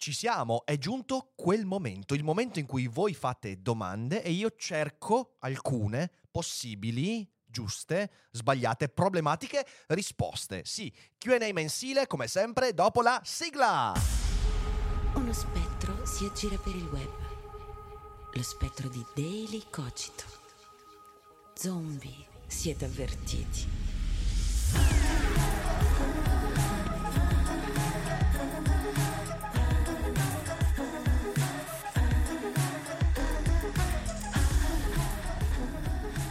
Ci siamo, è giunto quel momento, il momento in cui voi fate domande e io cerco alcune possibili giuste, sbagliate, problematiche, risposte. Sì, QA mensile come sempre dopo la sigla. Uno spettro si aggira per il web. Lo spettro di Daily Cogito. Zombie, siete avvertiti.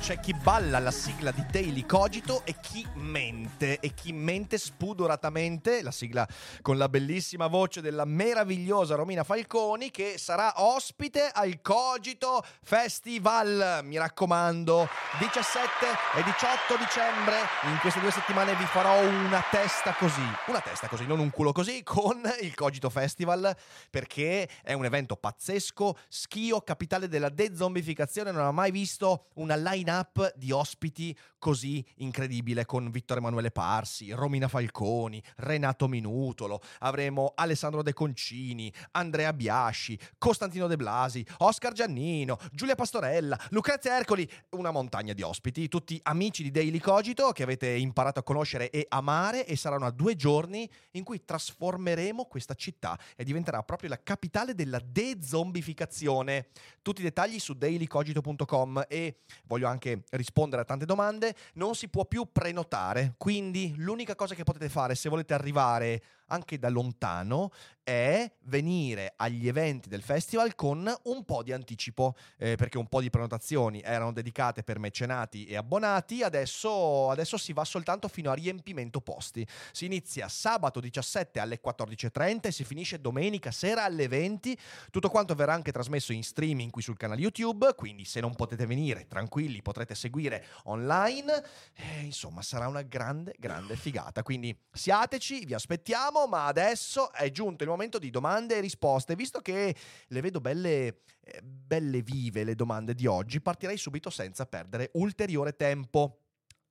C'è chi balla la sigla di Daily Cogito e chi mente, e chi mente spudoratamente, la sigla con la bellissima voce della meravigliosa Romina Falconi che sarà ospite al Cogito Festival. Mi raccomando, 17 e 18 dicembre, in queste due settimane vi farò una testa così, una testa così, non un culo così, con il Cogito Festival, perché è un evento pazzesco, Schio, capitale della dezombificazione, non ha mai visto una line-up line-up di ospiti così incredibile con Vittorio Emanuele Parsi, Romina Falconi, Renato Minutolo, avremo Alessandro De Concini, Andrea Biasci, Costantino De Blasi, Oscar Giannino, Giulia Pastorella, Lucrezia Ercoli, una montagna di ospiti, tutti amici di Daily Cogito che avete imparato a conoscere e amare e saranno due giorni in cui trasformeremo questa città e diventerà proprio la capitale della dezombificazione. Tutti i dettagli su dailycogito.com e voglio anche anche rispondere a tante domande, non si può più prenotare, quindi l'unica cosa che potete fare se volete arrivare anche da lontano è venire agli eventi del festival con un po' di anticipo, eh, perché un po' di prenotazioni erano dedicate per mecenati e abbonati, adesso, adesso si va soltanto fino a riempimento posti. Si inizia sabato 17 alle 14.30 e si finisce domenica sera alle 20. Tutto quanto verrà anche trasmesso in streaming qui sul canale YouTube, quindi se non potete venire, tranquilli, potrete seguire online. Eh, insomma, sarà una grande, grande figata. Quindi siateci, vi aspettiamo ma adesso è giunto il momento di domande e risposte. Visto che le vedo belle, eh, belle vive le domande di oggi, partirei subito senza perdere ulteriore tempo.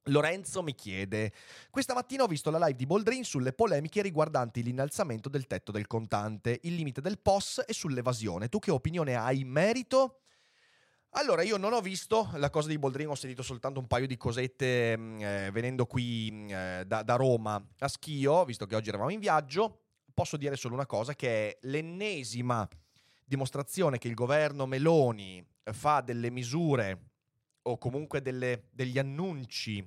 Lorenzo mi chiede: Questa mattina ho visto la live di Boldrin sulle polemiche riguardanti l'innalzamento del tetto del contante, il limite del POS e sull'evasione. Tu che opinione hai in merito? Allora, io non ho visto la cosa di Boldrin, ho sentito soltanto un paio di cosette mm, eh, venendo qui mm, eh, da, da, Roma a Schio, visto che oggi eravamo in viaggio. Posso dire solo una cosa, che è l'ennesima dimostrazione che il governo Meloni fa delle misure o comunque delle, degli annunci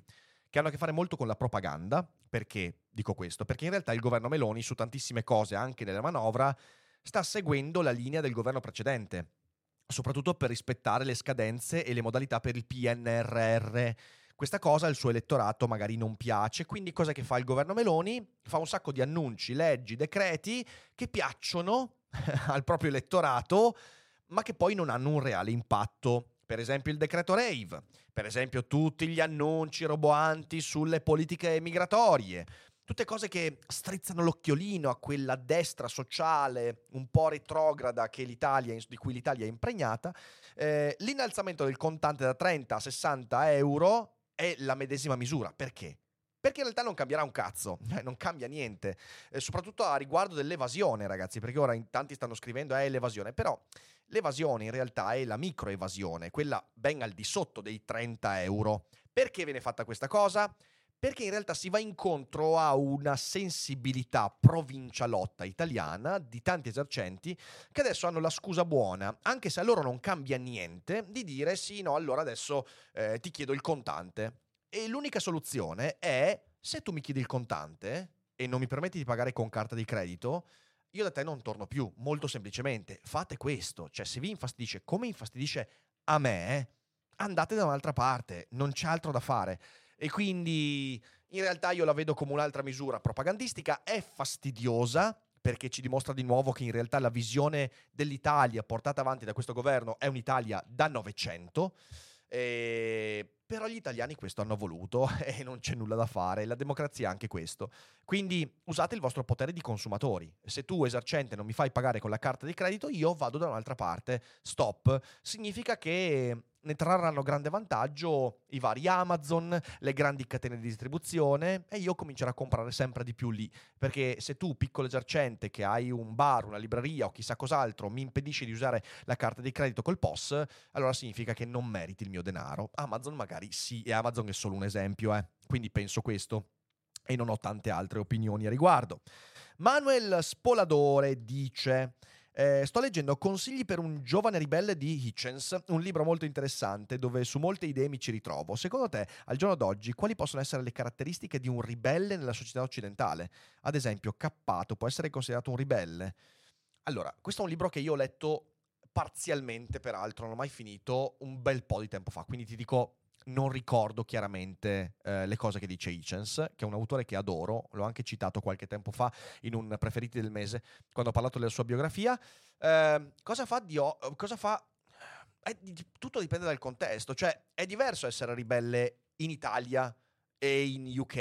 che hanno a che fare molto con la propaganda. Perché dico questo? Perché in realtà il governo Meloni su tantissime cose, anche nella manovra, sta seguendo la linea del governo precedente soprattutto per rispettare le scadenze e le modalità per il PNRR. Questa cosa al suo elettorato magari non piace, quindi cosa che fa il governo Meloni? Fa un sacco di annunci, leggi, decreti che piacciono al proprio elettorato, ma che poi non hanno un reale impatto. Per esempio il decreto Rave, per esempio tutti gli annunci roboanti sulle politiche migratorie, tutte cose che strizzano l'occhiolino a quella destra sociale un po' retrograda di cui l'Italia è impregnata. Eh, l'innalzamento del contante da 30 a 60 euro è la medesima misura. Perché? Perché in realtà non cambierà un cazzo, eh, non cambia niente, eh, soprattutto a riguardo dell'evasione, ragazzi, perché ora in tanti stanno scrivendo è eh, l'evasione, però l'evasione in realtà è la microevasione, quella ben al di sotto dei 30 euro. Perché viene fatta questa cosa? Perché in realtà si va incontro a una sensibilità provincialotta italiana di tanti esercenti che adesso hanno la scusa buona, anche se a loro non cambia niente, di dire sì, no, allora adesso eh, ti chiedo il contante. E l'unica soluzione è, se tu mi chiedi il contante e non mi permetti di pagare con carta di credito, io da te non torno più, molto semplicemente. Fate questo, cioè se vi infastidisce come infastidisce a me, andate da un'altra parte, non c'è altro da fare. E quindi in realtà io la vedo come un'altra misura propagandistica, è fastidiosa perché ci dimostra di nuovo che in realtà la visione dell'Italia portata avanti da questo governo è un'Italia da Novecento. Eh, però gli italiani questo hanno voluto e non c'è nulla da fare, la democrazia è anche questo. Quindi usate il vostro potere di consumatori. Se tu esercente non mi fai pagare con la carta di credito, io vado da un'altra parte. Stop. Significa che ne trarranno grande vantaggio i vari Amazon, le grandi catene di distribuzione e io comincerò a comprare sempre di più lì, perché se tu piccolo esercente che hai un bar, una libreria o chissà cos'altro mi impedisci di usare la carta di credito col POS, allora significa che non meriti il mio denaro. Amazon magari sì, e Amazon è solo un esempio, eh. quindi penso questo e non ho tante altre opinioni a riguardo. Manuel Spoladore dice eh, sto leggendo Consigli per un giovane ribelle di Hitchens, un libro molto interessante dove su molte idee mi ci ritrovo. Secondo te, al giorno d'oggi, quali possono essere le caratteristiche di un ribelle nella società occidentale? Ad esempio, Cappato può essere considerato un ribelle? Allora, questo è un libro che io ho letto parzialmente, peraltro, non ho mai finito, un bel po' di tempo fa, quindi ti dico non ricordo chiaramente eh, le cose che dice Hitchens, che è un autore che adoro, l'ho anche citato qualche tempo fa in un preferiti del mese, quando ho parlato della sua biografia. Eh, cosa fa Dio? Cosa fa? Eh, tutto dipende dal contesto, cioè è diverso essere ribelle in Italia e in UK,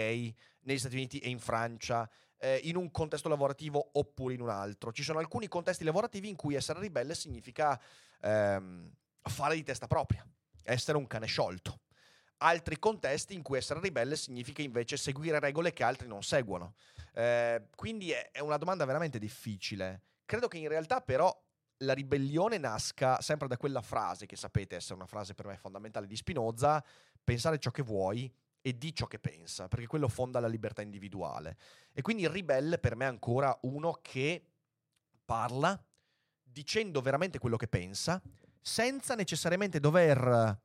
negli Stati Uniti e in Francia, eh, in un contesto lavorativo oppure in un altro. Ci sono alcuni contesti lavorativi in cui essere ribelle significa ehm, fare di testa propria, essere un cane sciolto altri contesti in cui essere ribelle significa invece seguire regole che altri non seguono. Eh, quindi è, è una domanda veramente difficile. Credo che in realtà però la ribellione nasca sempre da quella frase che sapete essere una frase per me fondamentale di Spinoza, pensare ciò che vuoi e di ciò che pensa, perché quello fonda la libertà individuale. E quindi il ribelle per me è ancora uno che parla dicendo veramente quello che pensa, senza necessariamente dover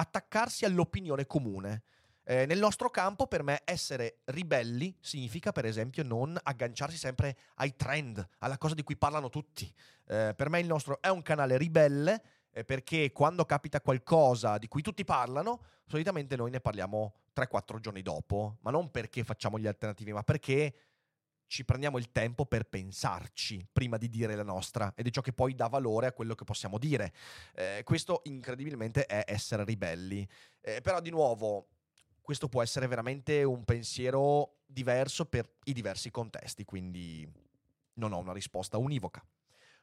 attaccarsi all'opinione comune. Eh, nel nostro campo, per me, essere ribelli significa, per esempio, non agganciarsi sempre ai trend, alla cosa di cui parlano tutti. Eh, per me il nostro è un canale ribelle eh, perché quando capita qualcosa di cui tutti parlano, solitamente noi ne parliamo 3-4 giorni dopo, ma non perché facciamo gli alternativi, ma perché ci prendiamo il tempo per pensarci prima di dire la nostra ed è ciò che poi dà valore a quello che possiamo dire. Eh, questo incredibilmente è essere ribelli. Eh, però di nuovo, questo può essere veramente un pensiero diverso per i diversi contesti, quindi non ho una risposta univoca.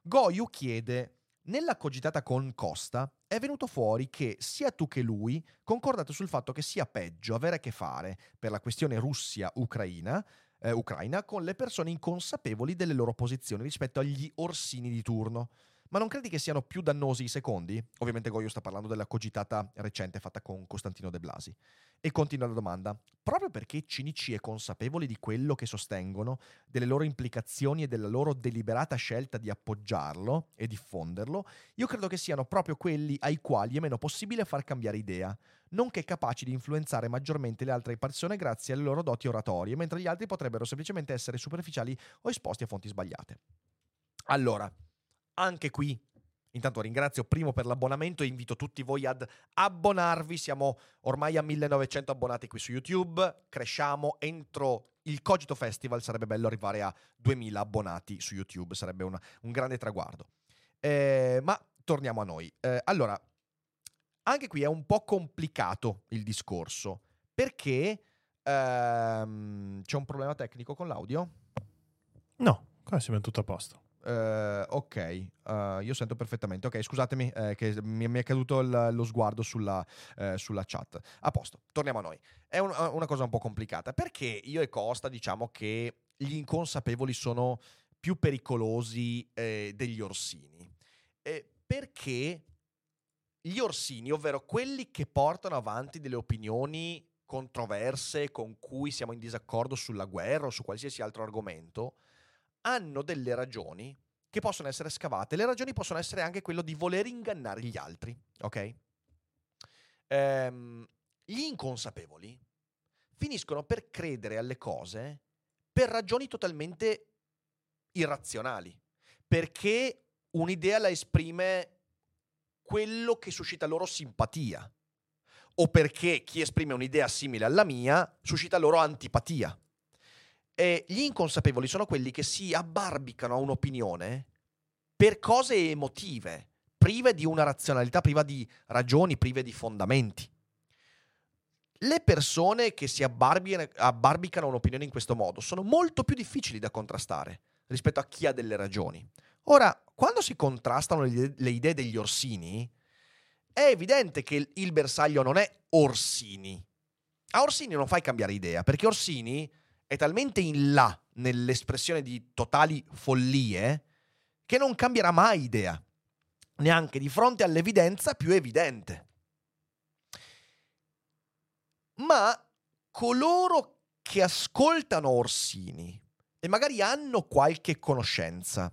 Goyu chiede nella cogitata con Costa è venuto fuori che sia tu che lui concordate sul fatto che sia peggio avere a che fare per la questione Russia-Ucraina eh, Ucraina con le persone inconsapevoli delle loro posizioni rispetto agli orsini di turno. Ma non credi che siano più dannosi i secondi? Ovviamente Goyo sta parlando della cogitata recente fatta con Costantino De Blasi. E continua la domanda. Proprio perché cinici e consapevoli di quello che sostengono, delle loro implicazioni e della loro deliberata scelta di appoggiarlo e diffonderlo, io credo che siano proprio quelli ai quali è meno possibile far cambiare idea, nonché capaci di influenzare maggiormente le altre persone grazie alle loro doti oratorie, mentre gli altri potrebbero semplicemente essere superficiali o esposti a fonti sbagliate. Allora, anche qui Intanto ringrazio primo per l'abbonamento e invito tutti voi ad abbonarvi. Siamo ormai a 1900 abbonati qui su YouTube. Cresciamo entro il Cogito Festival. Sarebbe bello arrivare a 2000 abbonati su YouTube. Sarebbe una, un grande traguardo. Eh, ma torniamo a noi. Eh, allora, anche qui è un po' complicato il discorso perché ehm, c'è un problema tecnico con l'audio? No, qua siamo tutto a posto. Uh, ok, uh, io sento perfettamente. Ok, scusatemi eh, che mi, mi, è caduto il, lo sguardo sulla, eh, sulla, chat. A posto, torniamo a noi. È un, una cosa un po' complicata perché io e Costa diciamo che gli inconsapevoli sono più pericolosi eh, degli orsini. perché gli orsini, ovvero quelli che portano avanti delle opinioni controverse con cui siamo in disaccordo sulla guerra o su qualsiasi altro argomento, hanno delle ragioni che possono essere scavate. Le ragioni possono essere anche quello di voler ingannare gli altri, ok? Ehm, gli inconsapevoli finiscono per credere alle cose per ragioni totalmente irrazionali, perché un'idea la esprime quello che suscita loro simpatia, o perché chi esprime un'idea simile alla mia suscita loro antipatia. E gli inconsapevoli sono quelli che si abbarbicano a un'opinione per cose emotive, prive di una razionalità, priva di ragioni, prive di fondamenti. Le persone che si abbarbicano a un'opinione in questo modo sono molto più difficili da contrastare rispetto a chi ha delle ragioni. Ora, quando si contrastano le idee degli Orsini, è evidente che il bersaglio non è Orsini. A Orsini non fai cambiare idea, perché Orsini è talmente in là nell'espressione di totali follie che non cambierà mai idea, neanche di fronte all'evidenza più evidente. Ma coloro che ascoltano Orsini e magari hanno qualche conoscenza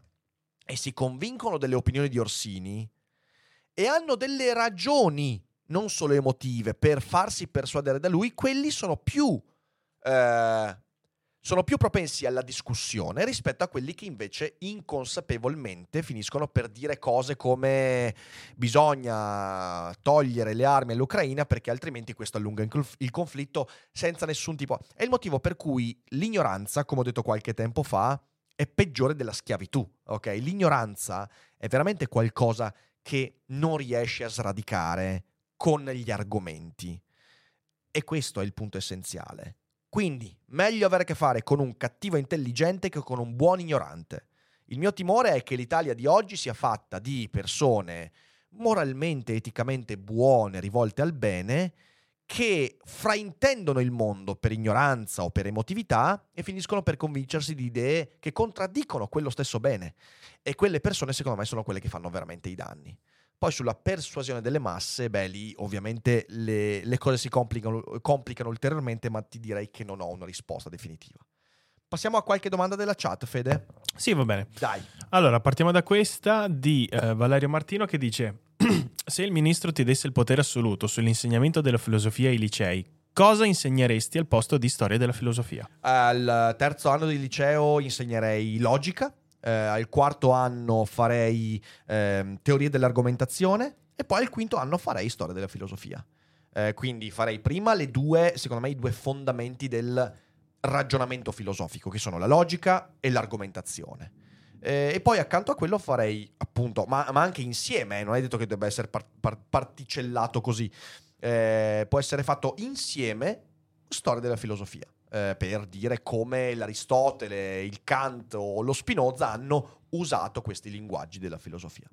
e si convincono delle opinioni di Orsini e hanno delle ragioni, non solo emotive, per farsi persuadere da lui, quelli sono più eh, sono più propensi alla discussione rispetto a quelli che invece inconsapevolmente finiscono per dire cose come bisogna togliere le armi all'Ucraina perché altrimenti questo allunga il conflitto senza nessun tipo. È il motivo per cui l'ignoranza, come ho detto qualche tempo fa, è peggiore della schiavitù. Ok? L'ignoranza è veramente qualcosa che non riesce a sradicare con gli argomenti. E questo è il punto essenziale. Quindi, meglio avere a che fare con un cattivo intelligente che con un buon ignorante. Il mio timore è che l'Italia di oggi sia fatta di persone moralmente, eticamente buone, rivolte al bene, che fraintendono il mondo per ignoranza o per emotività e finiscono per convincersi di idee che contraddicono quello stesso bene. E quelle persone, secondo me, sono quelle che fanno veramente i danni. Poi sulla persuasione delle masse, beh, lì ovviamente le, le cose si complicano, complicano ulteriormente, ma ti direi che non ho una risposta definitiva. Passiamo a qualche domanda della chat, Fede? Sì, va bene. Dai. Allora, partiamo da questa di eh, Valerio Martino che dice: Se il ministro ti desse il potere assoluto sull'insegnamento della filosofia ai licei, cosa insegneresti al posto di storia della filosofia? Al terzo anno di liceo insegnerei logica, eh, al quarto anno farei eh, teorie dell'argomentazione e poi al quinto anno farei storia della filosofia. Eh, quindi farei prima le due, secondo me, i due fondamenti del ragionamento filosofico, che sono la logica e l'argomentazione. Eh, e poi accanto a quello farei, appunto, ma, ma anche insieme, eh, non è detto che debba essere par- par- particellato così, eh, può essere fatto insieme storia della filosofia eh, per dire come l'Aristotele, il Kant o lo Spinoza hanno usato questi linguaggi della filosofia.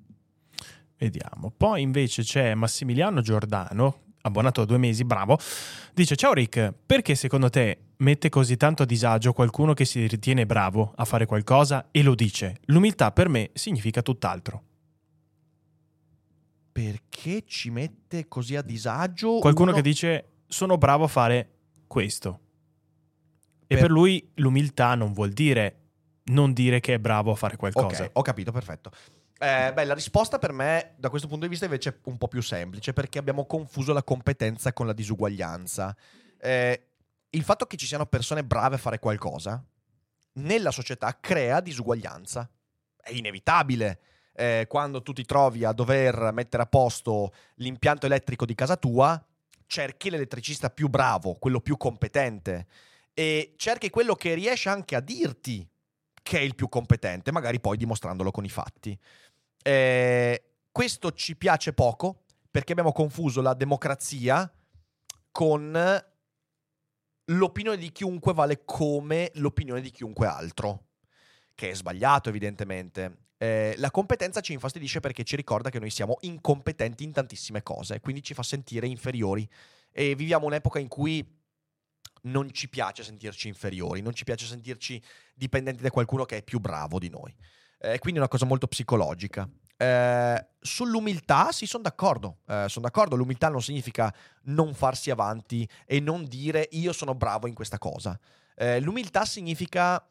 Vediamo. Poi invece c'è Massimiliano Giordano, abbonato a due mesi, bravo, dice ciao Rick, perché secondo te mette così tanto a disagio qualcuno che si ritiene bravo a fare qualcosa e lo dice? L'umiltà per me significa tutt'altro. Perché ci mette così a disagio? Qualcuno uno... che dice sono bravo a fare questo. E per... lui l'umiltà non vuol dire non dire che è bravo a fare qualcosa. Ok, ho capito, perfetto. Eh, beh, la risposta per me, da questo punto di vista, invece è un po' più semplice, perché abbiamo confuso la competenza con la disuguaglianza. Eh, il fatto che ci siano persone brave a fare qualcosa nella società crea disuguaglianza. È inevitabile. Eh, quando tu ti trovi a dover mettere a posto l'impianto elettrico di casa tua, cerchi l'elettricista più bravo, quello più competente e cerchi quello che riesce anche a dirti che è il più competente, magari poi dimostrandolo con i fatti. Eh, questo ci piace poco perché abbiamo confuso la democrazia con l'opinione di chiunque vale come l'opinione di chiunque altro, che è sbagliato evidentemente. Eh, la competenza ci infastidisce perché ci ricorda che noi siamo incompetenti in tantissime cose, quindi ci fa sentire inferiori. E viviamo un'epoca in cui non ci piace sentirci inferiori, non ci piace sentirci dipendenti da qualcuno che è più bravo di noi. Eh, quindi è una cosa molto psicologica. Eh, sull'umiltà sì, sono d'accordo. Eh, sono d'accordo, l'umiltà non significa non farsi avanti e non dire io sono bravo in questa cosa. Eh, l'umiltà significa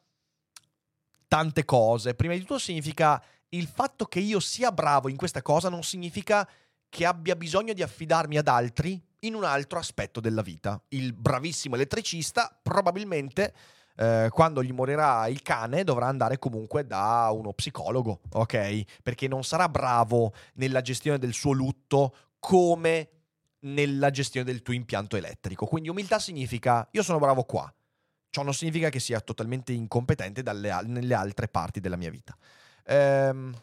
tante cose. Prima di tutto significa il fatto che io sia bravo in questa cosa non significa che abbia bisogno di affidarmi ad altri in un altro aspetto della vita. Il bravissimo elettricista probabilmente eh, quando gli morirà il cane dovrà andare comunque da uno psicologo, ok? Perché non sarà bravo nella gestione del suo lutto come nella gestione del tuo impianto elettrico. Quindi umiltà significa io sono bravo qua, ciò non significa che sia totalmente incompetente dalle al- nelle altre parti della mia vita. Ehm,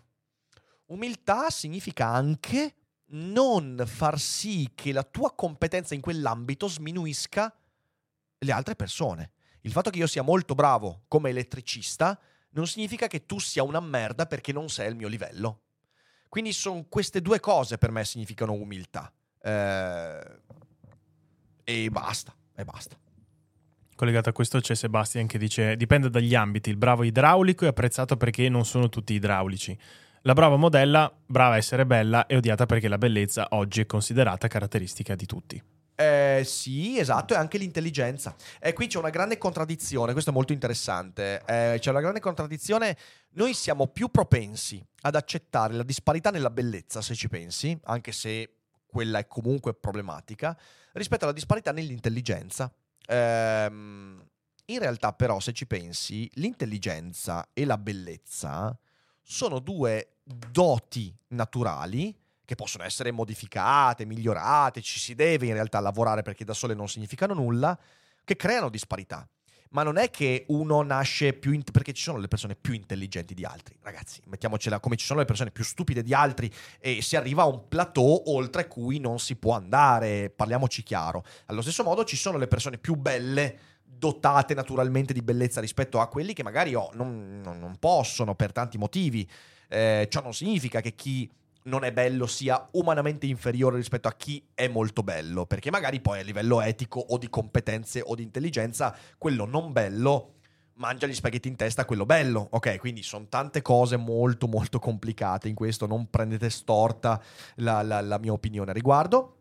umiltà significa anche non far sì che la tua competenza in quell'ambito sminuisca le altre persone. Il fatto che io sia molto bravo come elettricista non significa che tu sia una merda perché non sei al mio livello. Quindi sono queste due cose per me significano umiltà. Eh, e basta, e basta. Collegato a questo c'è Sebastian che dice dipende dagli ambiti, il bravo idraulico è apprezzato perché non sono tutti idraulici. La brava modella, brava a essere bella, è odiata perché la bellezza oggi è considerata caratteristica di tutti. Eh, sì, esatto, e anche l'intelligenza. E qui c'è una grande contraddizione, questo è molto interessante. Eh, c'è una grande contraddizione. Noi siamo più propensi ad accettare la disparità nella bellezza, se ci pensi, anche se quella è comunque problematica, rispetto alla disparità nell'intelligenza. Ehm, in realtà, però, se ci pensi, l'intelligenza e la bellezza sono due doti naturali che possono essere modificate, migliorate, ci si deve in realtà lavorare perché da sole non significano nulla, che creano disparità. Ma non è che uno nasce più... In- perché ci sono le persone più intelligenti di altri. Ragazzi, mettiamocela come ci sono le persone più stupide di altri e si arriva a un plateau oltre cui non si può andare, parliamoci chiaro. Allo stesso modo ci sono le persone più belle dotate naturalmente di bellezza rispetto a quelli che magari oh, non, non- possono per tanti motivi. Eh, ciò non significa che chi non è bello sia umanamente inferiore rispetto a chi è molto bello, perché magari poi a livello etico o di competenze o di intelligenza, quello non bello mangia gli spaghetti in testa a quello bello. Ok, quindi sono tante cose molto molto complicate in questo, non prendete storta la, la- la mia opinione a riguardo.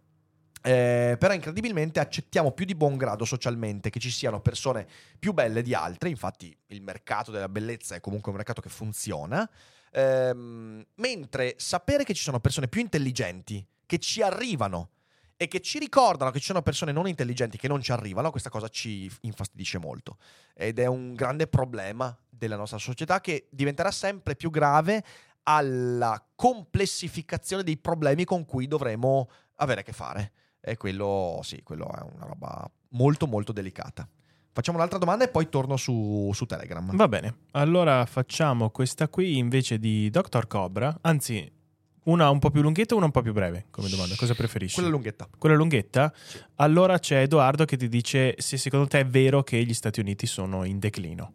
Eh, però incredibilmente accettiamo più di buon grado socialmente che ci siano persone più belle di altre, infatti il mercato della bellezza è comunque un mercato che funziona, Ehm, mentre sapere che ci sono persone più intelligenti che ci arrivano e che ci ricordano che ci sono persone non intelligenti che non ci arrivano, questa cosa ci infastidisce molto. Ed è un grande problema della nostra società che diventerà sempre più grave alla complessificazione dei problemi con cui dovremo avere a che fare. E quello, sì, quello è una roba molto molto delicata. Facciamo un'altra domanda e poi torno su, su Telegram. Va bene, allora facciamo questa qui invece di Dr. Cobra, anzi una un po' più lunghetta o una un po' più breve come domanda, cosa preferisci? Quella lunghetta. Quella lunghetta? Allora c'è Edoardo che ti dice se secondo te è vero che gli Stati Uniti sono in declino.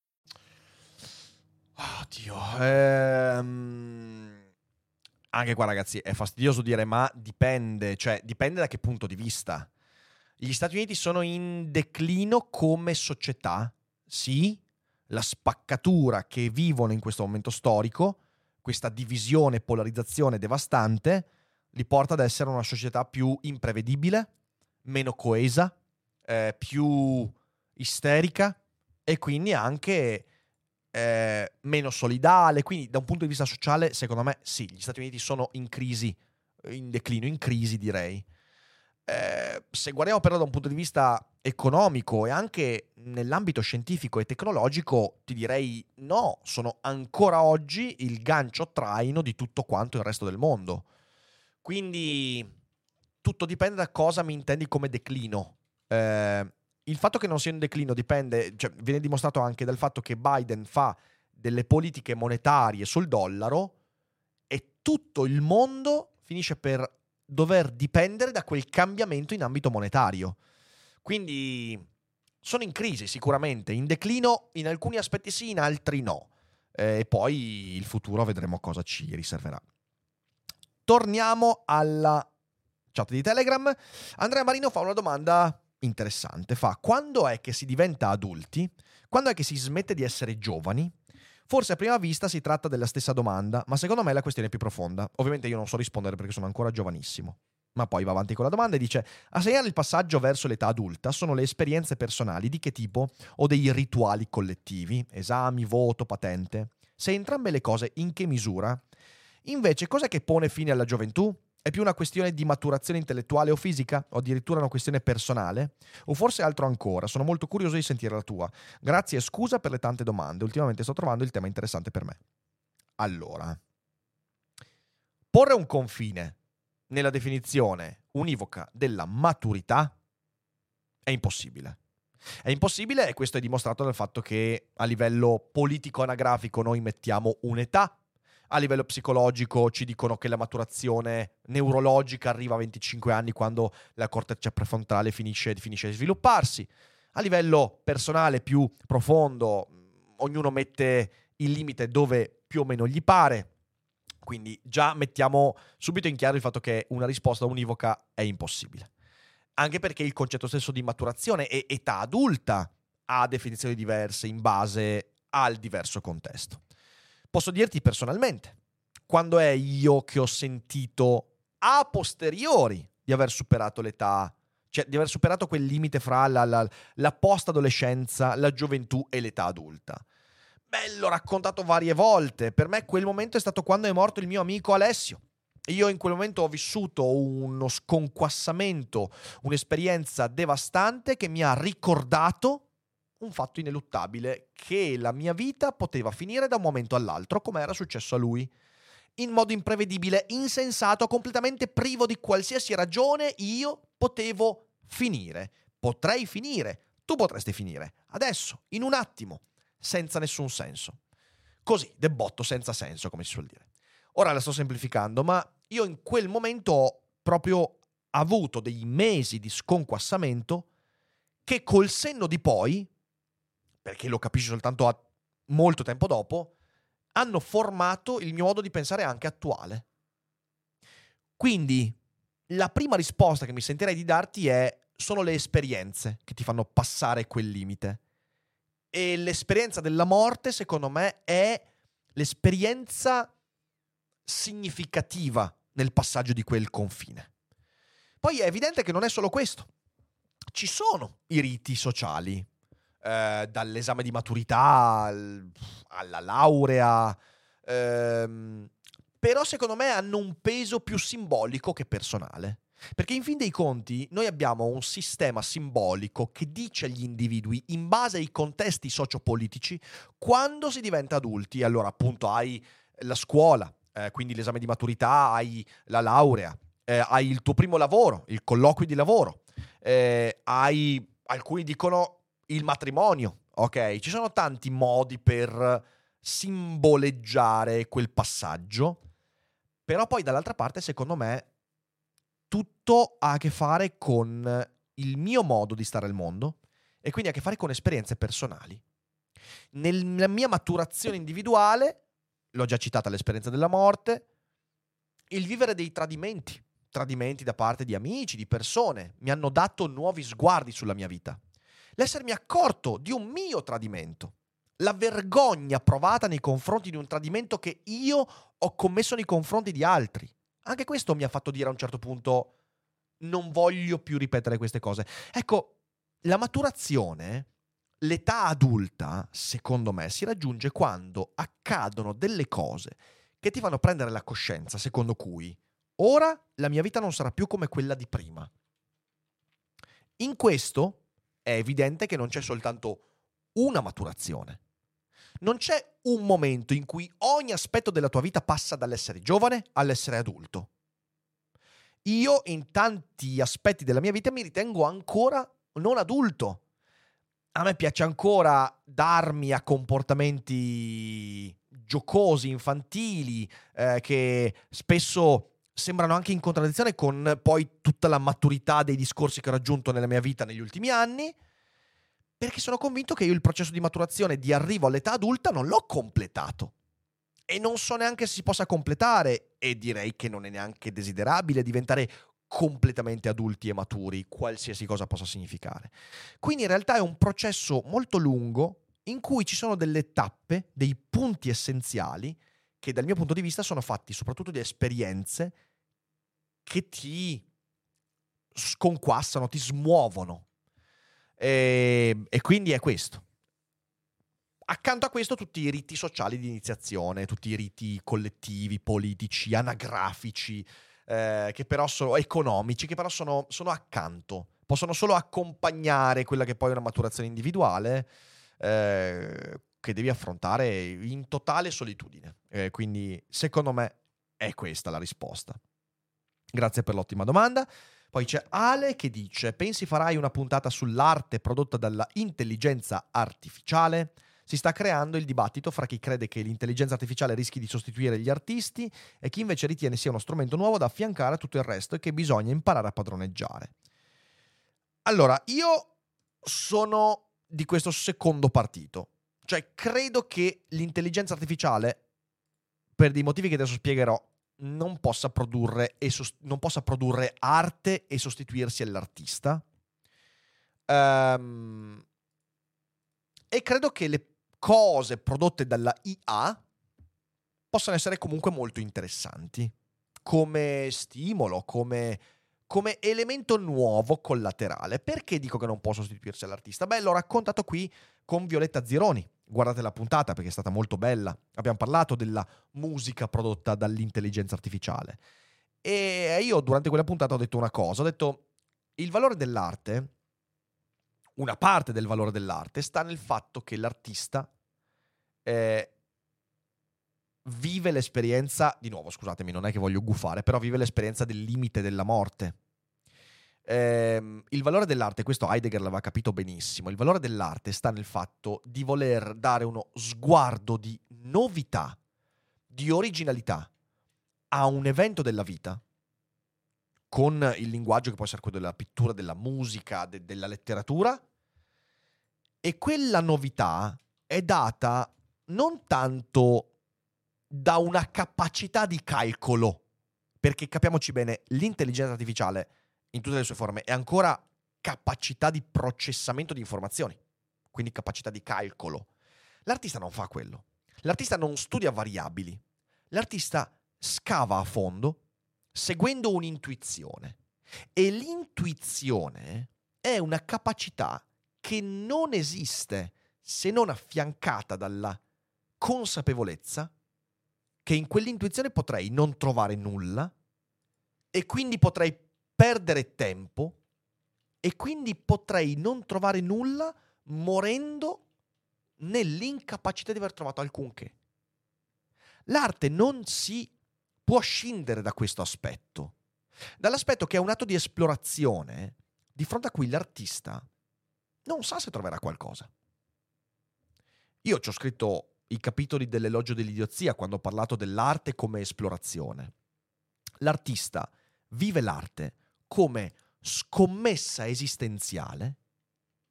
Oddio. Ehm, Anche qua, ragazzi, è fastidioso dire ma dipende, cioè dipende da che punto di vista. Gli Stati Uniti sono in declino come società? Sì. La spaccatura che vivono in questo momento storico, questa divisione polarizzazione devastante, li porta ad essere una società più imprevedibile, meno coesa, eh, più isterica e quindi anche eh, meno solidale. Quindi, da un punto di vista sociale, secondo me, sì, gli Stati Uniti sono in crisi, in declino, in crisi, direi. Eh, se guardiamo però da un punto di vista economico e anche nell'ambito scientifico e tecnologico, ti direi no, sono ancora oggi il gancio traino di tutto quanto il resto del mondo. Quindi tutto dipende da cosa mi intendi come declino. Eh, il fatto che non sia in declino dipende, cioè, viene dimostrato anche dal fatto che Biden fa delle politiche monetarie sul dollaro e tutto il mondo finisce per dover dipendere da quel cambiamento in ambito monetario. Quindi sono in crisi sicuramente, in declino in alcuni aspetti sì, in altri no. Eh, e poi il futuro vedremo cosa ci riserverà. Torniamo alla chat di Telegram. Andrea Marino fa una domanda interessante. Fa, quando è che si diventa adulti? Quando è che si smette di essere giovani? Forse a prima vista si tratta della stessa domanda, ma secondo me la questione è più profonda. Ovviamente io non so rispondere perché sono ancora giovanissimo. Ma poi va avanti con la domanda e dice: A segnare il passaggio verso l'età adulta sono le esperienze personali di che tipo o dei rituali collettivi, esami, voto, patente? Se entrambe le cose, in che misura? Invece, cos'è che pone fine alla gioventù? È più una questione di maturazione intellettuale o fisica? O addirittura una questione personale? O forse altro ancora? Sono molto curioso di sentire la tua. Grazie e scusa per le tante domande. Ultimamente sto trovando il tema interessante per me. Allora, porre un confine nella definizione univoca della maturità è impossibile. È impossibile e questo è dimostrato dal fatto che a livello politico-anagrafico noi mettiamo un'età, a livello psicologico ci dicono che la maturazione neurologica arriva a 25 anni quando la corteccia prefrontale finisce, finisce di svilupparsi. A livello personale più profondo, ognuno mette il limite dove più o meno gli pare. Quindi già mettiamo subito in chiaro il fatto che una risposta univoca è impossibile. Anche perché il concetto stesso di maturazione e età adulta ha definizioni diverse in base al diverso contesto. Posso dirti personalmente, quando è io che ho sentito a posteriori di aver superato l'età, cioè di aver superato quel limite fra la, la, la post-adolescenza, la gioventù e l'età adulta? Beh, l'ho raccontato varie volte. Per me quel momento è stato quando è morto il mio amico Alessio. Io in quel momento ho vissuto uno sconquassamento, un'esperienza devastante che mi ha ricordato un fatto ineluttabile, che la mia vita poteva finire da un momento all'altro, come era successo a lui. In modo imprevedibile, insensato, completamente privo di qualsiasi ragione, io potevo finire. Potrei finire. Tu potresti finire. Adesso, in un attimo senza nessun senso. Così, debotto senza senso, come si suol dire. Ora la sto semplificando, ma io in quel momento ho proprio avuto dei mesi di sconquassamento che col senno di poi, perché lo capisci soltanto a molto tempo dopo, hanno formato il mio modo di pensare anche attuale. Quindi la prima risposta che mi sentirei di darti è sono le esperienze che ti fanno passare quel limite. E l'esperienza della morte, secondo me, è l'esperienza significativa nel passaggio di quel confine. Poi è evidente che non è solo questo. Ci sono i riti sociali, eh, dall'esame di maturità alla laurea, ehm, però secondo me hanno un peso più simbolico che personale. Perché in fin dei conti noi abbiamo un sistema simbolico che dice agli individui, in base ai contesti sociopolitici, quando si diventa adulti. Allora appunto hai la scuola, eh, quindi l'esame di maturità, hai la laurea, eh, hai il tuo primo lavoro, il colloquio di lavoro, eh, hai, alcuni dicono, il matrimonio, ok? Ci sono tanti modi per simboleggiare quel passaggio, però poi dall'altra parte, secondo me, tutto ha a che fare con il mio modo di stare al mondo e quindi ha a che fare con esperienze personali. Nella mia maturazione individuale, l'ho già citata l'esperienza della morte, il vivere dei tradimenti, tradimenti da parte di amici, di persone, mi hanno dato nuovi sguardi sulla mia vita. L'essermi accorto di un mio tradimento, la vergogna provata nei confronti di un tradimento che io ho commesso nei confronti di altri. Anche questo mi ha fatto dire a un certo punto non voglio più ripetere queste cose. Ecco, la maturazione, l'età adulta, secondo me, si raggiunge quando accadono delle cose che ti fanno prendere la coscienza, secondo cui ora la mia vita non sarà più come quella di prima. In questo è evidente che non c'è soltanto una maturazione, non c'è un momento in cui ogni aspetto della tua vita passa dall'essere giovane all'essere adulto. Io in tanti aspetti della mia vita mi ritengo ancora non adulto. A me piace ancora darmi a comportamenti giocosi, infantili, eh, che spesso sembrano anche in contraddizione con poi tutta la maturità dei discorsi che ho raggiunto nella mia vita negli ultimi anni perché sono convinto che io il processo di maturazione di arrivo all'età adulta non l'ho completato. E non so neanche se si possa completare, e direi che non è neanche desiderabile diventare completamente adulti e maturi, qualsiasi cosa possa significare. Quindi in realtà è un processo molto lungo in cui ci sono delle tappe, dei punti essenziali, che dal mio punto di vista sono fatti soprattutto di esperienze che ti sconquassano, ti smuovono. E, e quindi è questo. Accanto a questo tutti i riti sociali di iniziazione, tutti i riti collettivi, politici, anagrafici, eh, che però sono economici, che però sono, sono, accanto, possono solo accompagnare quella che poi è una maturazione individuale eh, che devi affrontare in totale solitudine. Eh, quindi secondo me è questa la risposta. Grazie per l'ottima domanda. Poi c'è Ale che dice: Pensi farai una puntata sull'arte prodotta dalla intelligenza artificiale? Si sta creando il dibattito fra chi crede che l'intelligenza artificiale rischi di sostituire gli artisti e chi invece ritiene sia uno strumento nuovo da affiancare a tutto il resto e che bisogna imparare a padroneggiare. Allora, io sono di questo secondo partito. Cioè, credo che l'intelligenza artificiale, per dei motivi che adesso spiegherò, non possa produrre, e sost- non possa produrre arte e sostituirsi all'artista. Um, e credo che le cose prodotte dalla IA possano essere comunque molto interessanti come stimolo, come, come, elemento nuovo collaterale. Perché dico che non può sostituirsi all'artista? Beh, l'ho raccontato qui con Violetta Zironi. Guardate la puntata perché è stata molto bella. Abbiamo parlato della musica prodotta dall'intelligenza artificiale. E io durante quella puntata ho detto una cosa, ho detto il valore dell'arte una parte del valore dell'arte sta nel fatto che l'artista eh, vive l'esperienza, di nuovo scusatemi, non è che voglio gufare, però vive l'esperienza del limite della morte. Eh, il valore dell'arte, questo Heidegger l'aveva capito benissimo, il valore dell'arte sta nel fatto di voler dare uno sguardo di novità, di originalità a un evento della vita con il linguaggio che può essere quello della pittura, della musica, de- della letteratura. E quella novità è data non tanto da una capacità di calcolo, perché capiamoci bene, l'intelligenza artificiale in tutte le sue forme è ancora capacità di processamento di informazioni, quindi capacità di calcolo. L'artista non fa quello. L'artista non studia variabili. L'artista scava a fondo seguendo un'intuizione. E l'intuizione è una capacità che non esiste se non affiancata dalla consapevolezza che in quell'intuizione potrei non trovare nulla e quindi potrei perdere tempo e quindi potrei non trovare nulla morendo nell'incapacità di aver trovato alcunché. L'arte non si può scindere da questo aspetto, dall'aspetto che è un atto di esplorazione di fronte a cui l'artista non sa se troverà qualcosa. Io ci ho scritto i capitoli dell'elogio dell'idiozia quando ho parlato dell'arte come esplorazione. L'artista vive l'arte come scommessa esistenziale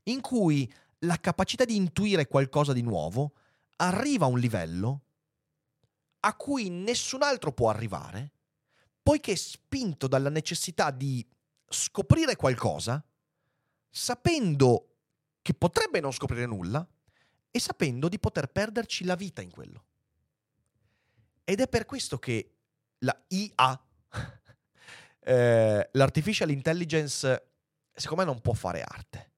in cui la capacità di intuire qualcosa di nuovo arriva a un livello a cui nessun altro può arrivare, poiché spinto dalla necessità di scoprire qualcosa, sapendo che potrebbe non scoprire nulla e sapendo di poter perderci la vita in quello. Ed è per questo che la IA, eh, l'artificial intelligence, secondo me non può fare arte.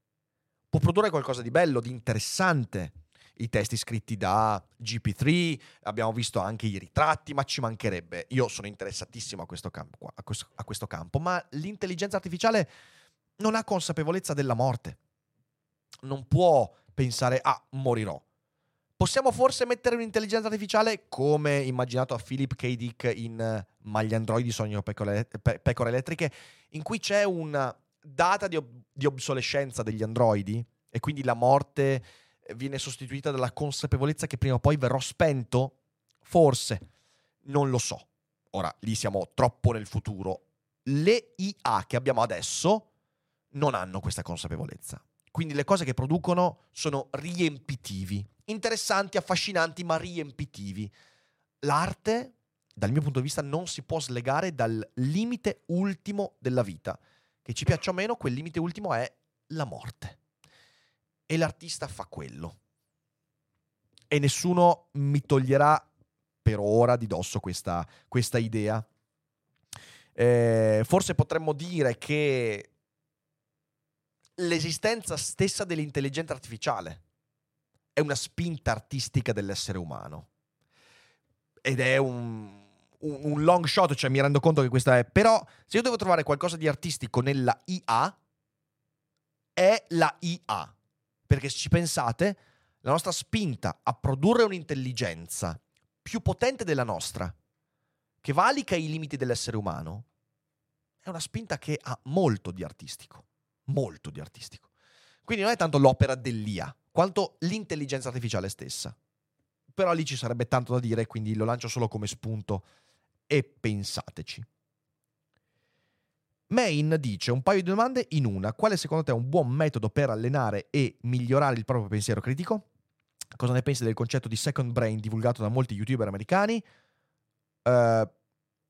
Può produrre qualcosa di bello, di interessante, i testi scritti da GP3, abbiamo visto anche i ritratti, ma ci mancherebbe. Io sono interessatissimo a questo campo, a questo, a questo campo ma l'intelligenza artificiale non ha consapevolezza della morte. Non può pensare, ah, morirò. Possiamo forse mettere un'intelligenza artificiale come immaginato a Philip K. Dick in uh, Ma gli androidi sognano pecore, pe- pecore elettriche, in cui c'è una data di, ob- di obsolescenza degli androidi e quindi la morte viene sostituita dalla consapevolezza che prima o poi verrò spento? Forse, non lo so. Ora, lì siamo troppo nel futuro. Le IA che abbiamo adesso non hanno questa consapevolezza. Quindi le cose che producono sono riempitivi, interessanti, affascinanti, ma riempitivi. L'arte, dal mio punto di vista, non si può slegare dal limite ultimo della vita. Che ci piaccia o meno, quel limite ultimo è la morte e l'artista fa quello. E nessuno mi toglierà per ora di dosso questa, questa idea. Eh, forse potremmo dire che l'esistenza stessa dell'intelligenza artificiale. È una spinta artistica dell'essere umano. Ed è un, un, un long shot, cioè mi rendo conto che questa è... Però se io devo trovare qualcosa di artistico nella IA, è la IA. Perché se ci pensate, la nostra spinta a produrre un'intelligenza più potente della nostra, che valica i limiti dell'essere umano, è una spinta che ha molto di artistico. Molto di artistico. Quindi non è tanto l'opera dell'IA, quanto l'intelligenza artificiale stessa. Però lì ci sarebbe tanto da dire, quindi lo lancio solo come spunto e pensateci. Main dice un paio di domande in una. Quale secondo te è un buon metodo per allenare e migliorare il proprio pensiero critico? Cosa ne pensi del concetto di second brain divulgato da molti youtuber americani? Uh,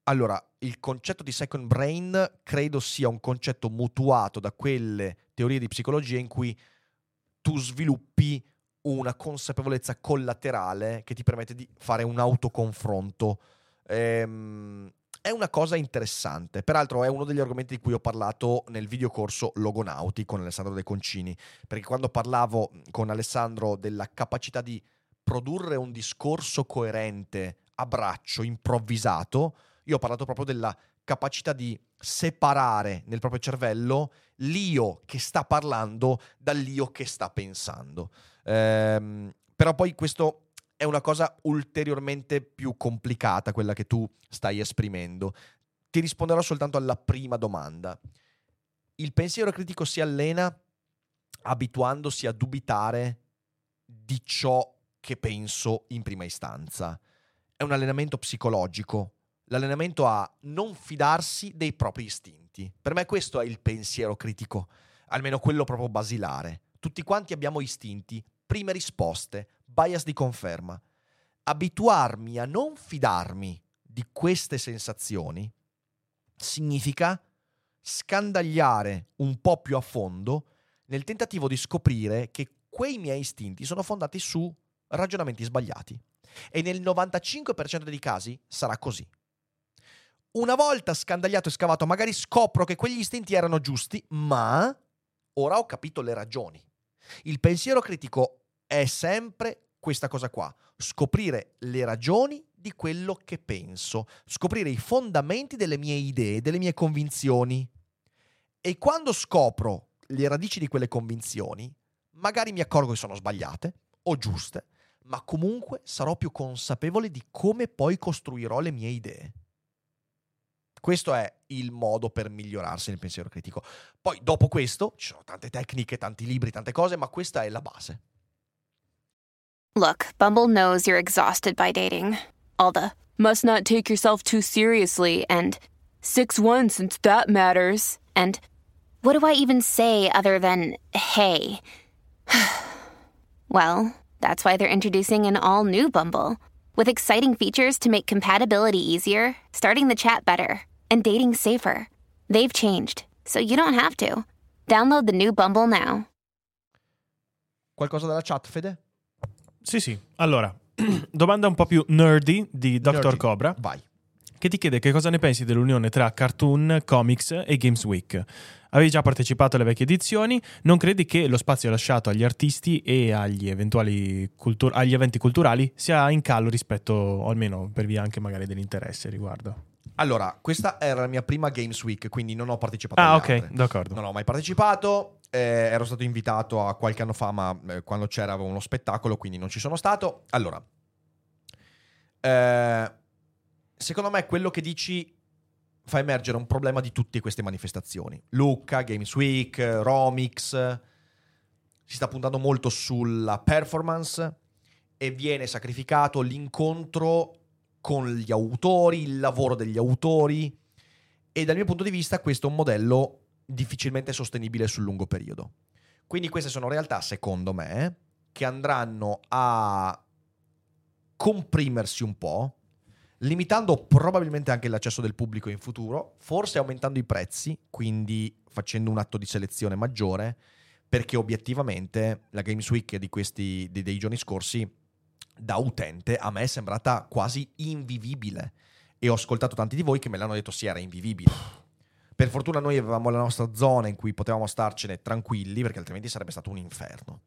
allora, il concetto di second brain credo sia un concetto mutuato da quelle teorie di psicologia in cui tu sviluppi una consapevolezza collaterale che ti permette di fare un autoconfronto. Ehm, è una cosa interessante. Peraltro è uno degli argomenti di cui ho parlato nel videocorso Logonauti con Alessandro De Concini, perché quando parlavo con Alessandro della capacità di produrre un discorso coerente a braccio, improvvisato, io ho parlato proprio della capacità di separare nel proprio cervello l'io che sta parlando dall'io che sta pensando. Ehm, però poi questo è una cosa ulteriormente più complicata, quella che tu stai esprimendo. Ti risponderò soltanto alla prima domanda. Il pensiero critico si allena abituandosi a dubitare di ciò che penso in prima istanza. È un allenamento psicologico, l'allenamento a non fidarsi dei propri istinti. Per me questo è il pensiero critico, almeno quello proprio basilare. Tutti quanti abbiamo istinti, prime risposte, bias di conferma. Abituarmi a non fidarmi di queste sensazioni significa scandagliare un po' più a fondo nel tentativo di scoprire che quei miei istinti sono fondati su ragionamenti sbagliati. E nel 95% dei casi sarà così. Una volta scandagliato e scavato, magari scopro che quegli istinti erano giusti, ma ora ho capito le ragioni. Il pensiero critico è sempre questa cosa qua, scoprire le ragioni di quello che penso, scoprire i fondamenti delle mie idee, delle mie convinzioni. E quando scopro le radici di quelle convinzioni, magari mi accorgo che sono sbagliate o giuste, ma comunque sarò più consapevole di come poi costruirò le mie idee. Questo è il modo per migliorarsi nel pensiero critico. Poi dopo questo ci sono tante tecniche, tanti libri, tante cose, ma questa è la base. Look, Bumble knows you're exhausted by dating. All the must not take yourself too seriously and 6 1 since that matters. And what do I even say other than hey? well, that's why they're introducing an all new Bumble with exciting features to make compatibility easier, starting the chat better, and dating safer. They've changed, so you don't have to. Download the new Bumble now. Qualcosa dalla chat, Fede? Sì, sì. Allora, domanda un po' più nerdy di Dr. Nerdy. Cobra, Vai. che ti chiede che cosa ne pensi dell'unione tra cartoon, comics e Games Week. Avevi già partecipato alle vecchie edizioni, non credi che lo spazio lasciato agli artisti e agli eventuali cultur- agli eventi culturali sia in callo rispetto, o almeno per via anche magari dell'interesse riguardo? Allora, questa era la mia prima Games Week, quindi non ho partecipato Ah, ok, altre. d'accordo. Non ho mai partecipato, eh, ero stato invitato a qualche anno fa, ma eh, quando c'era uno spettacolo, quindi non ci sono stato. Allora, eh, secondo me quello che dici fa emergere un problema di tutte queste manifestazioni. Lucca, Games Week, Romix, si sta puntando molto sulla performance e viene sacrificato l'incontro con gli autori, il lavoro degli autori e dal mio punto di vista questo è un modello difficilmente sostenibile sul lungo periodo. Quindi queste sono realtà, secondo me, che andranno a comprimersi un po', limitando probabilmente anche l'accesso del pubblico in futuro, forse aumentando i prezzi, quindi facendo un atto di selezione maggiore, perché obiettivamente la Games Week di questi, dei, dei giorni scorsi, da utente, a me è sembrata quasi invivibile. E ho ascoltato tanti di voi che me l'hanno detto sì, era invivibile. Per fortuna noi avevamo la nostra zona in cui potevamo starcene tranquilli, perché altrimenti sarebbe stato un inferno.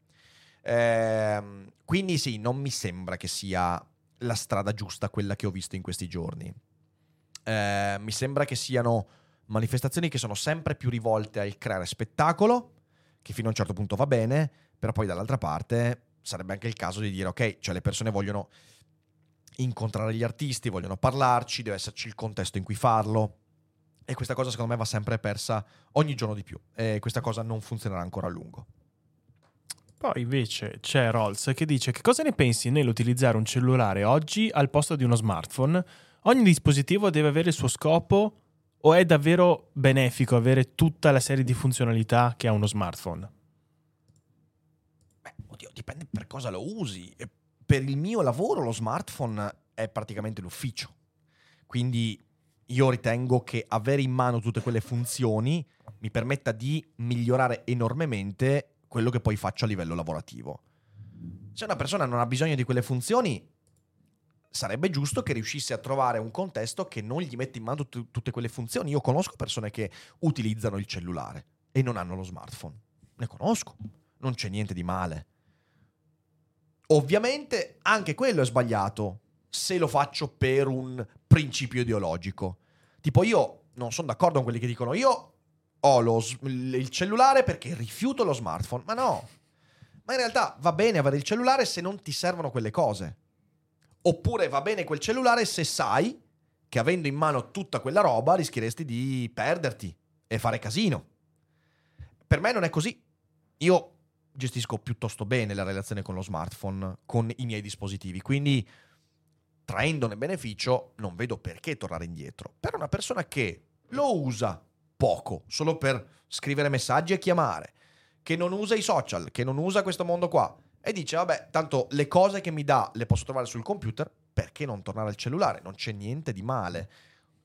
Ehm, quindi sì, non mi sembra che sia la strada giusta quella che ho visto in questi giorni. Eh, mi sembra che siano manifestazioni che sono sempre più rivolte al creare spettacolo, che fino a un certo punto va bene, però poi dall'altra parte sarebbe anche il caso di dire ok, cioè le persone vogliono incontrare gli artisti, vogliono parlarci, deve esserci il contesto in cui farlo. E questa cosa secondo me va sempre persa ogni giorno di più e questa cosa non funzionerà ancora a lungo. Poi invece c'è Rolls che dice che cosa ne pensi nell'utilizzare un cellulare oggi al posto di uno smartphone? Ogni dispositivo deve avere il suo scopo o è davvero benefico avere tutta la serie di funzionalità che ha uno smartphone? Oddio, dipende per cosa lo usi. Per il mio lavoro lo smartphone è praticamente l'ufficio. Quindi io ritengo che avere in mano tutte quelle funzioni mi permetta di migliorare enormemente quello che poi faccio a livello lavorativo. Se una persona non ha bisogno di quelle funzioni, sarebbe giusto che riuscisse a trovare un contesto che non gli mette in mano t- tutte quelle funzioni. Io conosco persone che utilizzano il cellulare e non hanno lo smartphone. Ne conosco. Non c'è niente di male. Ovviamente anche quello è sbagliato se lo faccio per un principio ideologico. Tipo io non sono d'accordo con quelli che dicono io ho lo, il cellulare perché rifiuto lo smartphone. Ma no. Ma in realtà va bene avere il cellulare se non ti servono quelle cose. Oppure va bene quel cellulare se sai che avendo in mano tutta quella roba rischieresti di perderti e fare casino. Per me non è così. Io gestisco piuttosto bene la relazione con lo smartphone, con i miei dispositivi, quindi traendone beneficio non vedo perché tornare indietro. Per una persona che lo usa poco, solo per scrivere messaggi e chiamare, che non usa i social, che non usa questo mondo qua, e dice, vabbè, tanto le cose che mi dà le posso trovare sul computer, perché non tornare al cellulare? Non c'è niente di male.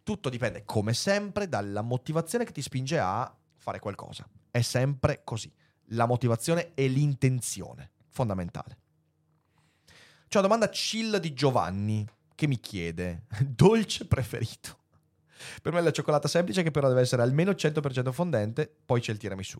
Tutto dipende, come sempre, dalla motivazione che ti spinge a fare qualcosa. È sempre così. La motivazione e l'intenzione, fondamentale. C'è una domanda chill di Giovanni che mi chiede, dolce preferito? Per me è la cioccolata semplice che però deve essere almeno 100% fondente, poi c'è il tiramisù.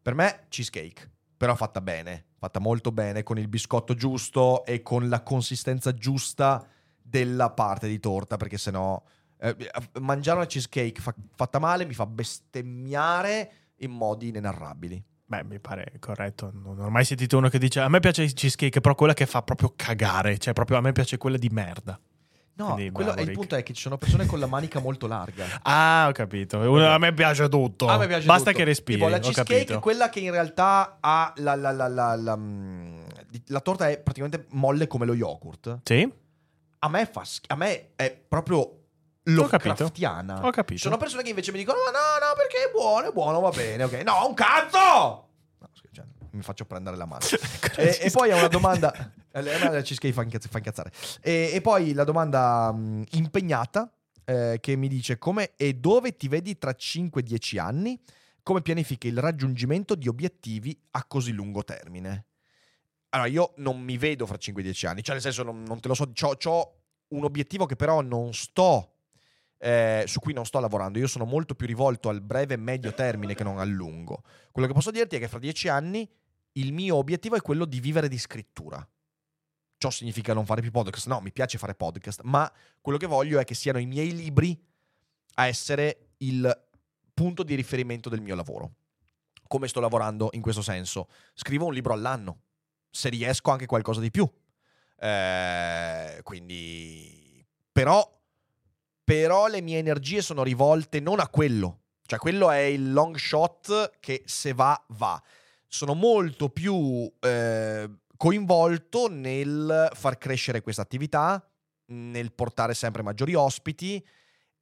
Per me cheesecake, però fatta bene, fatta molto bene, con il biscotto giusto e con la consistenza giusta della parte di torta, perché sennò eh, mangiare una cheesecake fa- fatta male mi fa bestemmiare in modi inenarrabili. Beh, mi pare corretto. Non ho mai sentito uno che dice a me piace il cheesecake, però quella che fa proprio cagare. Cioè, proprio a me piace quella di merda. No, Quindi, quello il punto è che ci sono persone con la manica molto larga. Ah, ho capito. Uno- a me piace tutto. A me piace Basta tutto. che respiri. Tipo, la cheesecake è quella che in realtà ha la, la, la, la, la, mm, la torta è praticamente molle come lo yogurt. Sì? A me fa a me è proprio Ho capito. Lovecraftiana. Ho capito. Sono persone che invece mi dicono "Ma no, no, perché è buono, è buono, va bene, ok". No, un cazzo! No, scherzo, cioè, mi faccio prendere la mano. e, e poi è una domanda eh, la la cheesecake fa, incazz- fa incazzare. E, e poi la domanda mh, impegnata eh, che mi dice come e dove ti vedi tra 5-10 anni? Come pianifichi il raggiungimento di obiettivi a così lungo termine? Allora, io non mi vedo fra 5-10 anni, cioè nel senso non, non te lo so, ho un obiettivo che però non sto, eh, su cui non sto lavorando, io sono molto più rivolto al breve e medio termine che non al lungo. Quello che posso dirti è che fra 10 anni il mio obiettivo è quello di vivere di scrittura. Ciò significa non fare più podcast, no, mi piace fare podcast, ma quello che voglio è che siano i miei libri a essere il punto di riferimento del mio lavoro. Come sto lavorando in questo senso? Scrivo un libro all'anno, se riesco anche qualcosa di più. Eh, quindi, però, però le mie energie sono rivolte non a quello, cioè quello è il long shot che se va, va. Sono molto più eh, coinvolto nel far crescere questa attività, nel portare sempre maggiori ospiti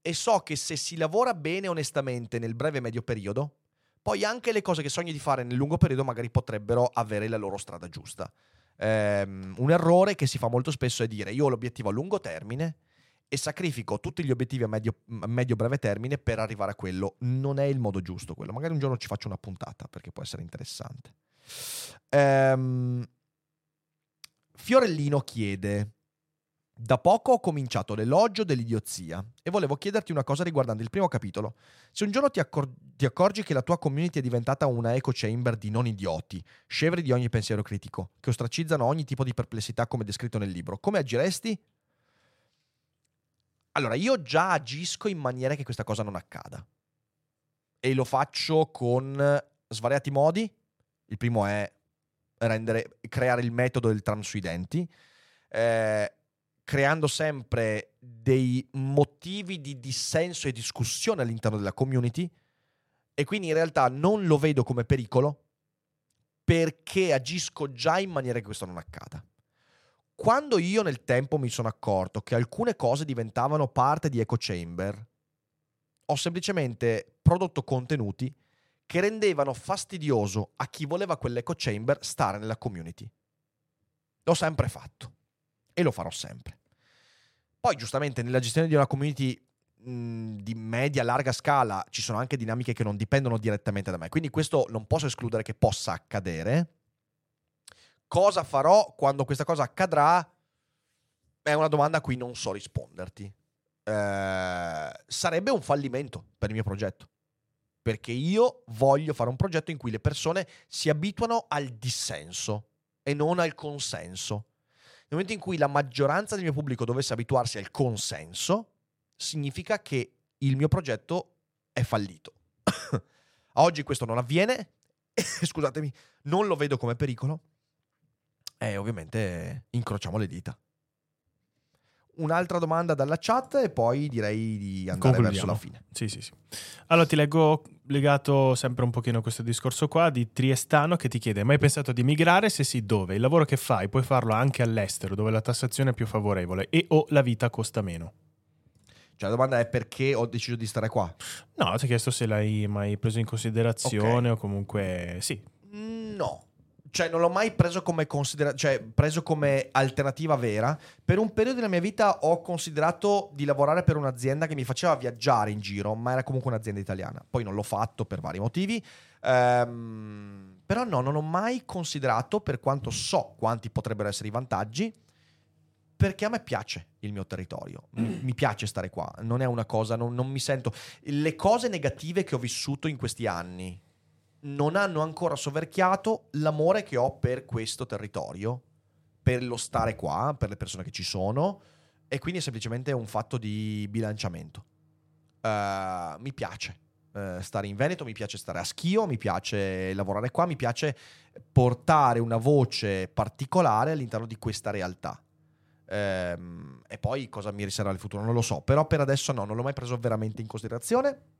e so che se si lavora bene onestamente nel breve e medio periodo, poi anche le cose che sogni di fare nel lungo periodo magari potrebbero avere la loro strada giusta. Ehm, un errore che si fa molto spesso è dire io ho l'obiettivo a lungo termine e sacrifico tutti gli obiettivi a medio, a medio-breve termine per arrivare a quello. Non è il modo giusto quello. Magari un giorno ci faccio una puntata perché può essere interessante. Ehm, Fiorellino chiede: Da poco ho cominciato l'elogio dell'idiozia e volevo chiederti una cosa riguardante il primo capitolo. Se un giorno ti, accor- ti, accorgi che la tua community è diventata una echo chamber di non idioti, scevri di ogni pensiero critico, che ostracizzano ogni tipo di perplessità come descritto nel libro, come agiresti? Allora, io già agisco in maniera che questa cosa non accada. E lo faccio con svariati modi. Il primo è rendere, creare il metodo del tram sui denti. Eh, creando sempre dei motivi di dissenso e discussione all'interno della community e quindi in realtà non lo vedo come pericolo perché agisco già in maniera che questo non accada. Quando io nel tempo mi sono accorto che alcune cose diventavano parte di Echo Chamber, ho semplicemente prodotto contenuti che rendevano fastidioso a chi voleva quell'echo chamber stare nella community. L'ho sempre fatto e lo farò sempre. Poi giustamente nella gestione di una community mh, di media larga scala ci sono anche dinamiche che non dipendono direttamente da me, quindi questo non posso escludere che possa accadere. Cosa farò quando questa cosa accadrà? È una domanda a cui non so risponderti. Eh, sarebbe un fallimento per il mio progetto perché io voglio fare un progetto in cui le persone si abituano al dissenso e non al consenso. Nel momento in cui la maggioranza del mio pubblico dovesse abituarsi al consenso, significa che il mio progetto è fallito. Oggi questo non avviene, scusatemi, non lo vedo come pericolo e ovviamente incrociamo le dita. Un'altra domanda dalla chat e poi direi di andare verso la fine. Sì, sì, sì. Allora ti leggo legato sempre un pochino a questo discorso qua di Triestano che ti chiede: mai pensato di migrare? Se sì, dove? Il lavoro che fai puoi farlo anche all'estero, dove la tassazione è più favorevole e o la vita costa meno. Cioè, la domanda è perché ho deciso di stare qua? No, ti ho chiesto se l'hai mai preso in considerazione okay. o comunque sì. No, cioè non l'ho mai preso come, considera- cioè, preso come alternativa vera. Per un periodo della mia vita ho considerato di lavorare per un'azienda che mi faceva viaggiare in giro, ma era comunque un'azienda italiana. Poi non l'ho fatto per vari motivi. Ehm, però no, non ho mai considerato, per quanto so quanti potrebbero essere i vantaggi, perché a me piace il mio territorio, mi, mi piace stare qua, non è una cosa, non, non mi sento... Le cose negative che ho vissuto in questi anni, non hanno ancora soverchiato l'amore che ho per questo territorio, per lo stare qua, per le persone che ci sono, e quindi è semplicemente un fatto di bilanciamento. Uh, mi piace uh, stare in Veneto, mi piace stare a Schio, mi piace lavorare qua, mi piace portare una voce particolare all'interno di questa realtà. Um, e poi cosa mi riserva il futuro non lo so, però per adesso no, non l'ho mai preso veramente in considerazione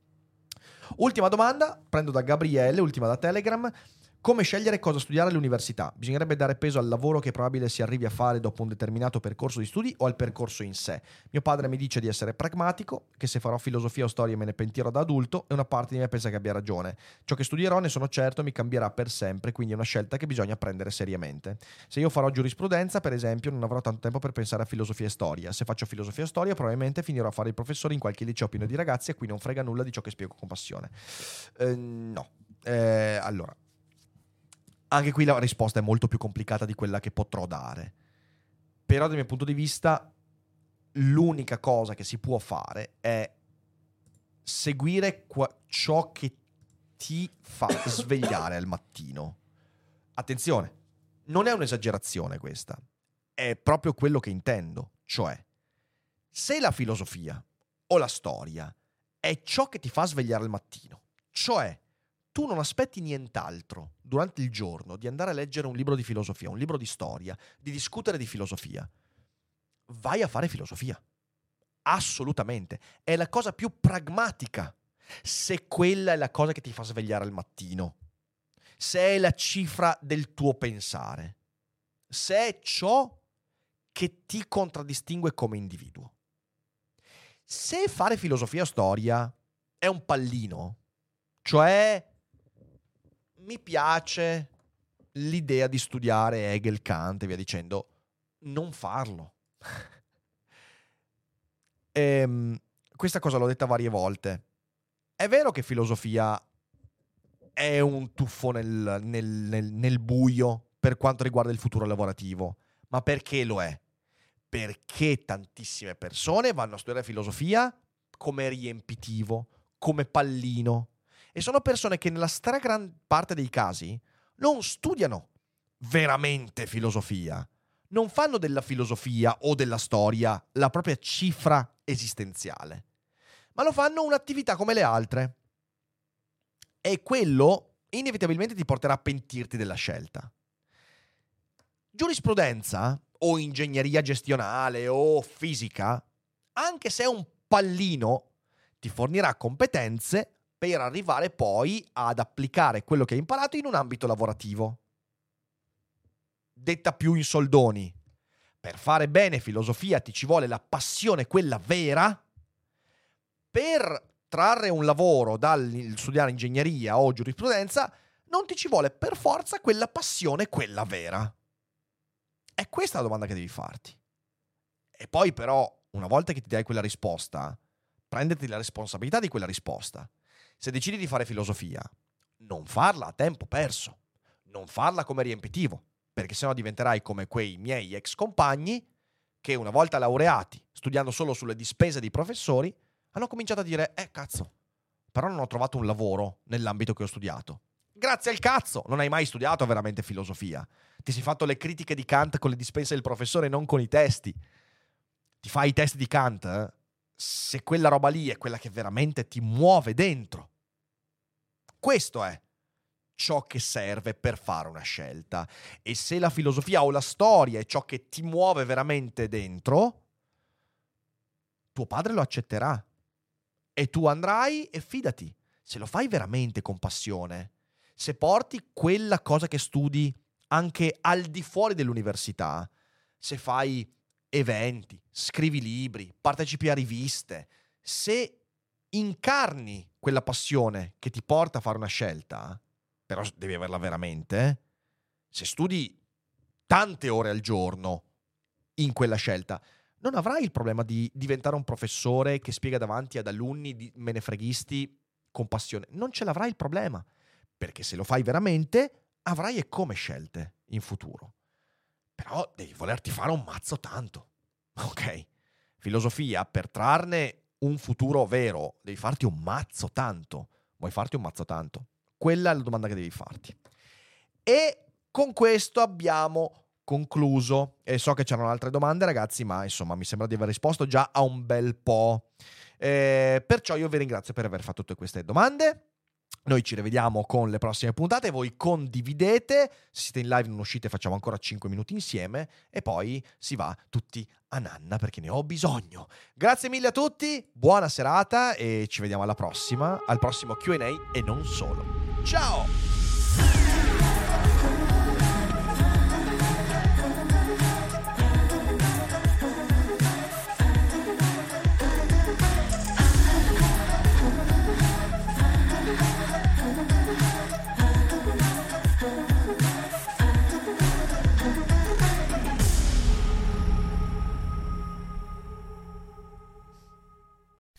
Ultima domanda, prendo da Gabriele, ultima da Telegram. Come scegliere cosa studiare all'università? Bisognerebbe dare peso al lavoro che probabile si arrivi a fare dopo un determinato percorso di studi o al percorso in sé. Mio padre mi dice di essere pragmatico, che se farò filosofia o storia me ne pentirò da adulto e una parte di me pensa che abbia ragione. Ciò che studierò, ne sono certo, mi cambierà per sempre, quindi è una scelta che bisogna prendere seriamente. Se io farò giurisprudenza, per esempio, non avrò tanto tempo per pensare a filosofia e storia. Se faccio filosofia e storia, probabilmente finirò a fare il professore in qualche liceo pieno di ragazzi e qui non frega nulla di ciò che spiego con passione. Eh, no. Eh, allora, anche qui la risposta è molto più complicata di quella che potrò dare. Però dal mio punto di vista l'unica cosa che si può fare è seguire qua- ciò che ti fa svegliare al mattino. Attenzione, non è un'esagerazione questa, è proprio quello che intendo, cioè se la filosofia o la storia è ciò che ti fa svegliare al mattino, cioè tu non aspetti nient'altro durante il giorno di andare a leggere un libro di filosofia, un libro di storia, di discutere di filosofia, vai a fare filosofia. Assolutamente. È la cosa più pragmatica. Se quella è la cosa che ti fa svegliare al mattino. Se è la cifra del tuo pensare. Se è ciò che ti contraddistingue come individuo. Se fare filosofia storia è un pallino, cioè mi piace l'idea di studiare Hegel, Kant e via dicendo, non farlo. e, ehm, questa cosa l'ho detta varie volte. È vero che filosofia è un tuffo nel, nel, nel, nel buio per quanto riguarda il futuro lavorativo, ma perché lo è? Perché tantissime persone vanno a studiare filosofia come riempitivo, come pallino. E sono persone che nella stragrande parte dei casi non studiano veramente filosofia. Non fanno della filosofia o della storia la propria cifra esistenziale, ma lo fanno un'attività come le altre. E quello inevitabilmente ti porterà a pentirti della scelta. Giurisprudenza o ingegneria gestionale o fisica, anche se è un pallino, ti fornirà competenze per arrivare poi ad applicare quello che hai imparato in un ambito lavorativo. Detta più in soldoni, per fare bene filosofia ti ci vuole la passione, quella vera, per trarre un lavoro dal studiare ingegneria o giurisprudenza, non ti ci vuole per forza quella passione, quella vera. È questa la domanda che devi farti. E poi però, una volta che ti dai quella risposta, prenditi la responsabilità di quella risposta. Se decidi di fare filosofia, non farla a tempo perso, non farla come riempitivo, perché sennò diventerai come quei miei ex compagni che una volta laureati, studiando solo sulle dispese dei professori, hanno cominciato a dire, eh cazzo, però non ho trovato un lavoro nell'ambito che ho studiato. Grazie al cazzo, non hai mai studiato veramente filosofia. Ti sei fatto le critiche di Kant con le dispense del professore, non con i testi. Ti fai i testi di Kant eh? Se quella roba lì è quella che veramente ti muove dentro. Questo è ciò che serve per fare una scelta. E se la filosofia o la storia è ciò che ti muove veramente dentro, tuo padre lo accetterà. E tu andrai e fidati, se lo fai veramente con passione, se porti quella cosa che studi anche al di fuori dell'università, se fai eventi, scrivi libri, partecipi a riviste, se incarni quella passione che ti porta a fare una scelta, però devi averla veramente, se studi tante ore al giorno in quella scelta, non avrai il problema di diventare un professore che spiega davanti ad alunni menefreghisti con passione. Non ce l'avrai il problema, perché se lo fai veramente avrai e come scelte in futuro. Però devi volerti fare un mazzo tanto. Ok? Filosofia, per trarne un futuro vero, devi farti un mazzo tanto. Vuoi farti un mazzo tanto? Quella è la domanda che devi farti. E con questo abbiamo concluso. E so che c'erano altre domande, ragazzi, ma insomma mi sembra di aver risposto già a un bel po'. Eh, perciò io vi ringrazio per aver fatto tutte queste domande. Noi ci rivediamo con le prossime puntate, voi condividete, se siete in live non uscite facciamo ancora 5 minuti insieme e poi si va tutti a nanna perché ne ho bisogno. Grazie mille a tutti, buona serata e ci vediamo alla prossima, al prossimo QA e non solo. Ciao!